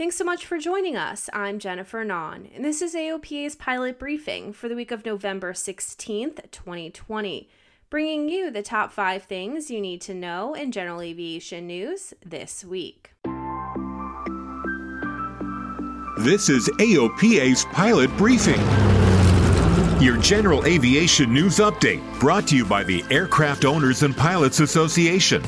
Thanks so much for joining us. I'm Jennifer Non, and this is AOPA's pilot briefing for the week of November 16th, 2020, bringing you the top five things you need to know in general aviation news this week. This is AOPA's pilot briefing. Your general aviation news update brought to you by the Aircraft Owners and Pilots Association.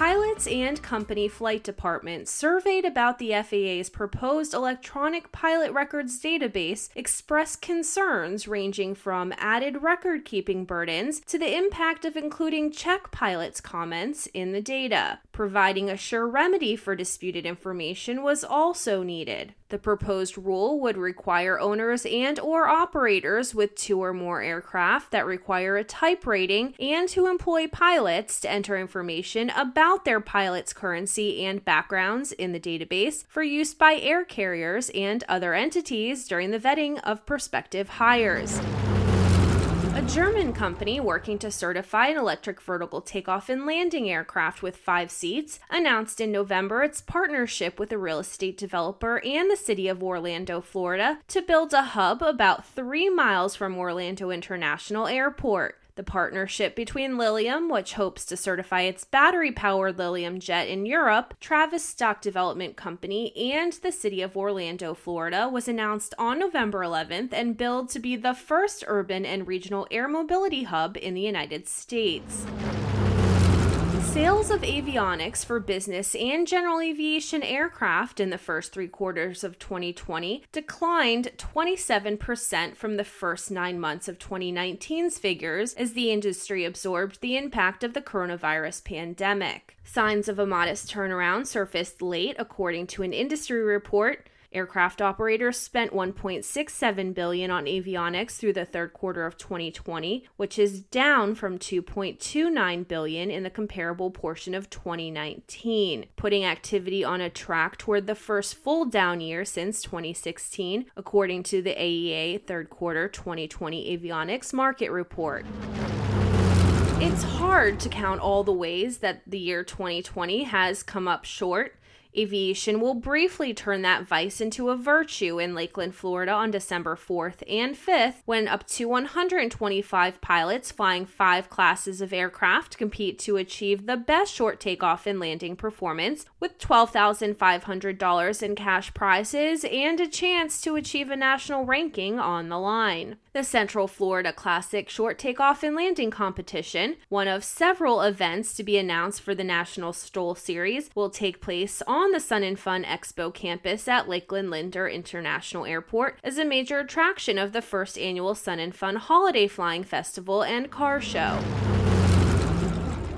Pilots and company flight departments surveyed about the FAA's proposed electronic pilot records database expressed concerns ranging from added record keeping burdens to the impact of including check pilots' comments in the data. Providing a sure remedy for disputed information was also needed. The proposed rule would require owners and or operators with two or more aircraft that require a type rating and who employ pilots to enter information about their pilot's currency and backgrounds in the database for use by air carriers and other entities during the vetting of prospective hires. A German company working to certify an electric vertical takeoff and landing aircraft with five seats announced in November its partnership with a real estate developer and the city of Orlando, Florida, to build a hub about three miles from Orlando International Airport. The partnership between Lilium, which hopes to certify its battery powered Lilium jet in Europe, Tavistock Development Company, and the city of Orlando, Florida, was announced on November 11th and billed to be the first urban and regional air mobility hub in the United States. Sales of avionics for business and general aviation aircraft in the first three quarters of 2020 declined 27% from the first nine months of 2019's figures as the industry absorbed the impact of the coronavirus pandemic. Signs of a modest turnaround surfaced late, according to an industry report. Aircraft operators spent 1.67 billion on avionics through the third quarter of 2020, which is down from 2.29 billion in the comparable portion of 2019, putting activity on a track toward the first full down year since 2016, according to the AEA third quarter 2020 avionics market report. It's hard to count all the ways that the year 2020 has come up short. Aviation will briefly turn that vice into a virtue in Lakeland, Florida on December 4th and 5th, when up to 125 pilots flying five classes of aircraft compete to achieve the best short takeoff and landing performance with $12,500 in cash prizes and a chance to achieve a national ranking on the line. The Central Florida Classic Short Takeoff and Landing Competition, one of several events to be announced for the National STOL Series, will take place on the Sun and Fun Expo campus at Lakeland Linder International Airport is a major attraction of the first annual Sun and Fun Holiday Flying Festival and Car Show.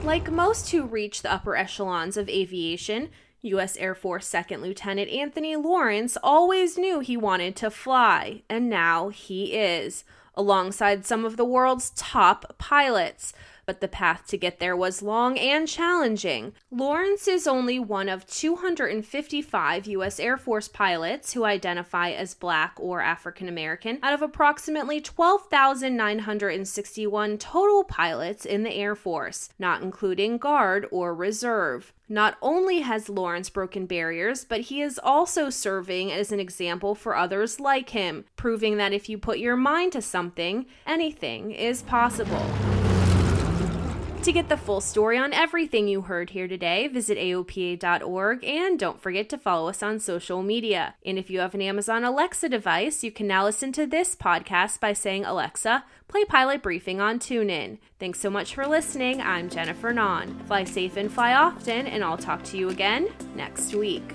Like most who reach the upper echelons of aviation, U.S. Air Force Second Lieutenant Anthony Lawrence always knew he wanted to fly, and now he is, alongside some of the world's top pilots but the path to get there was long and challenging. Lawrence is only one of 255 U.S. Air Force pilots who identify as Black or African American out of approximately 12,961 total pilots in the Air Force, not including Guard or Reserve. Not only has Lawrence broken barriers, but he is also serving as an example for others like him, proving that if you put your mind to something, anything is possible. To get the full story on everything you heard here today, visit AOPA.org and don't forget to follow us on social media. And if you have an Amazon Alexa device, you can now listen to this podcast by saying, Alexa, play Pilot Briefing on TuneIn. Thanks so much for listening. I'm Jennifer Non. Fly safe and fly often, and I'll talk to you again next week.